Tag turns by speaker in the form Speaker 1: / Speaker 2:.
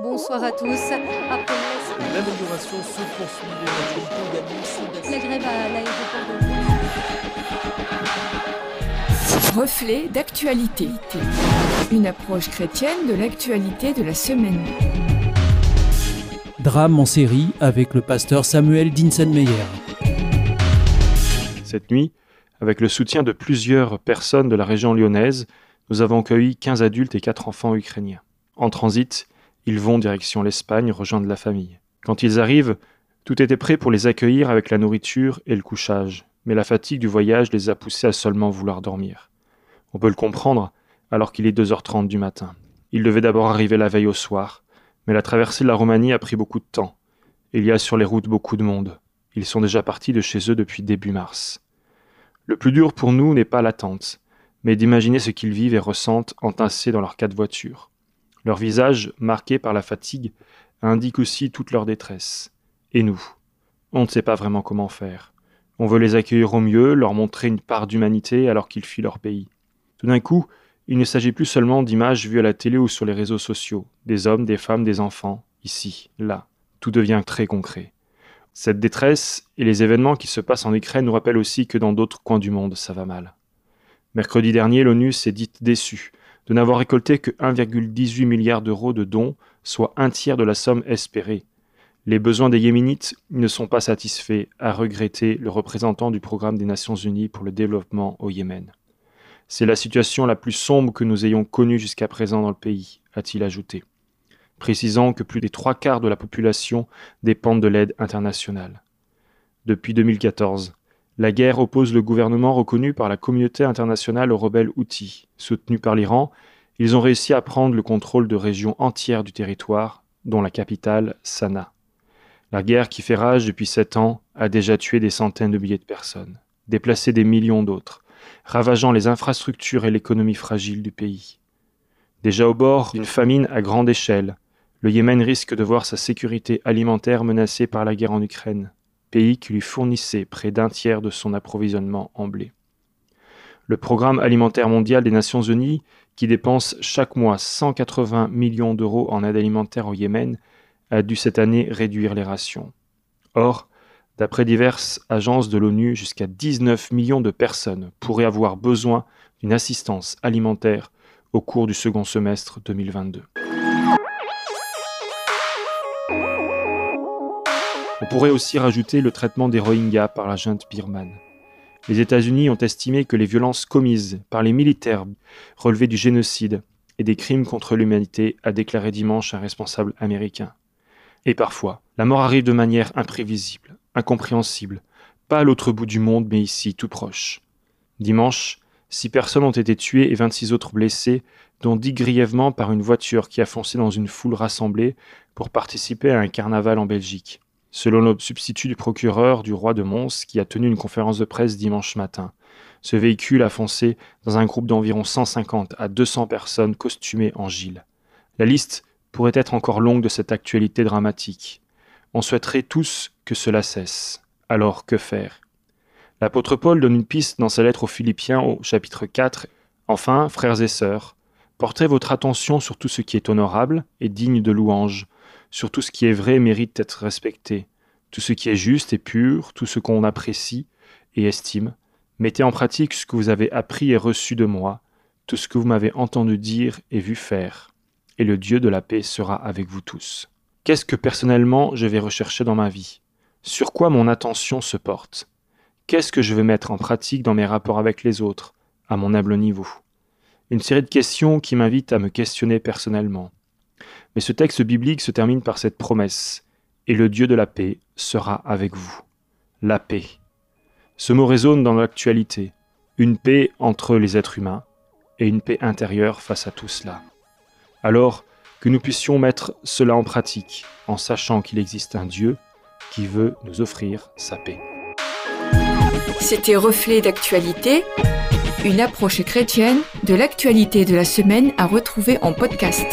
Speaker 1: Bonsoir à tous. Après
Speaker 2: L'amélioration se poursuit.
Speaker 1: la grève à l'aéroport de
Speaker 3: Reflet d'actualité. Une approche chrétienne de l'actualité de la semaine.
Speaker 4: Drame en série avec le pasteur Samuel Dinsenmeyer.
Speaker 5: Cette nuit, avec le soutien de plusieurs personnes de la région lyonnaise, nous avons accueilli 15 adultes et 4 enfants ukrainiens. En transit, ils vont direction l'Espagne rejoindre la famille. Quand ils arrivent, tout était prêt pour les accueillir avec la nourriture et le couchage, mais la fatigue du voyage les a poussés à seulement vouloir dormir. On peut le comprendre, alors qu'il est 2h30 du matin. Ils devaient d'abord arriver la veille au soir, mais la traversée de la Roumanie a pris beaucoup de temps. Il y a sur les routes beaucoup de monde. Ils sont déjà partis de chez eux depuis début mars. Le plus dur pour nous n'est pas l'attente, mais d'imaginer ce qu'ils vivent et ressentent entassés dans leurs quatre voitures. Leur visage, marqué par la fatigue, indique aussi toute leur détresse. Et nous On ne sait pas vraiment comment faire. On veut les accueillir au mieux, leur montrer une part d'humanité alors qu'ils fuient leur pays. Tout d'un coup, il ne s'agit plus seulement d'images vues à la télé ou sur les réseaux sociaux, des hommes, des femmes, des enfants, ici, là. Tout devient très concret. Cette détresse et les événements qui se passent en Ukraine nous rappellent aussi que dans d'autres coins du monde, ça va mal. Mercredi dernier, l'ONU s'est dite déçue de n'avoir récolté que 1,18 milliard d'euros de dons, soit un tiers de la somme espérée. Les besoins des Yéménites ne sont pas satisfaits, a regretté le représentant du programme des Nations Unies pour le développement au Yémen. C'est la situation la plus sombre que nous ayons connue jusqu'à présent dans le pays, a-t-il ajouté, précisant que plus des trois quarts de la population dépendent de l'aide internationale. Depuis 2014, la guerre oppose le gouvernement reconnu par la communauté internationale aux rebelles Houthis. Soutenus par l'Iran, ils ont réussi à prendre le contrôle de régions entières du territoire, dont la capitale, Sanaa. La guerre qui fait rage depuis sept ans a déjà tué des centaines de milliers de personnes, déplacé des millions d'autres, ravageant les infrastructures et l'économie fragile du pays. Déjà au bord d'une famine à grande échelle, le Yémen risque de voir sa sécurité alimentaire menacée par la guerre en Ukraine, pays qui lui fournissait près d'un tiers de son approvisionnement en blé. Le Programme alimentaire mondial des Nations Unies, qui dépense chaque mois 180 millions d'euros en aide alimentaire au Yémen, a dû cette année réduire les rations. Or, D'après diverses agences de l'ONU, jusqu'à 19 millions de personnes pourraient avoir besoin d'une assistance alimentaire au cours du second semestre 2022. Pourrait aussi rajouter le traitement des Rohingyas par la junte birmane. Les États-Unis ont estimé que les violences commises par les militaires relevaient du génocide et des crimes contre l'humanité, a déclaré dimanche un responsable américain. Et parfois, la mort arrive de manière imprévisible, incompréhensible, pas à l'autre bout du monde, mais ici, tout proche. Dimanche, six personnes ont été tuées et 26 autres blessées, dont dix grièvement par une voiture qui a foncé dans une foule rassemblée pour participer à un carnaval en Belgique. Selon le substitut du procureur du roi de Mons, qui a tenu une conférence de presse dimanche matin, ce véhicule a foncé dans un groupe d'environ 150 à 200 personnes costumées en gilles. La liste pourrait être encore longue de cette actualité dramatique. On souhaiterait tous que cela cesse. Alors que faire? L'apôtre Paul donne une piste dans sa lettre aux Philippiens au chapitre 4. Enfin, frères et sœurs, portez votre attention sur tout ce qui est honorable et digne de louange, sur tout ce qui est vrai mérite d'être respecté, tout ce qui est juste et pur, tout ce qu'on apprécie et estime. Mettez en pratique ce que vous avez appris et reçu de moi, tout ce que vous m'avez entendu dire et vu faire, et le Dieu de la paix sera avec vous tous. Qu'est-ce que personnellement je vais rechercher dans ma vie? Sur quoi mon attention se porte? Qu'est-ce que je vais mettre en pratique dans mes rapports avec les autres, à mon humble niveau? Une série de questions qui m'invitent à me questionner personnellement. Mais ce texte biblique se termine par cette promesse Et le Dieu de la paix sera avec vous. La paix. Ce mot résonne dans l'actualité. Une paix entre les êtres humains et une paix intérieure face à tout cela. Alors, que nous puissions mettre cela en pratique en sachant qu'il existe un Dieu qui veut nous offrir sa paix.
Speaker 3: C'était Reflet d'actualité, une approche chrétienne de l'actualité de la semaine à retrouver en podcast.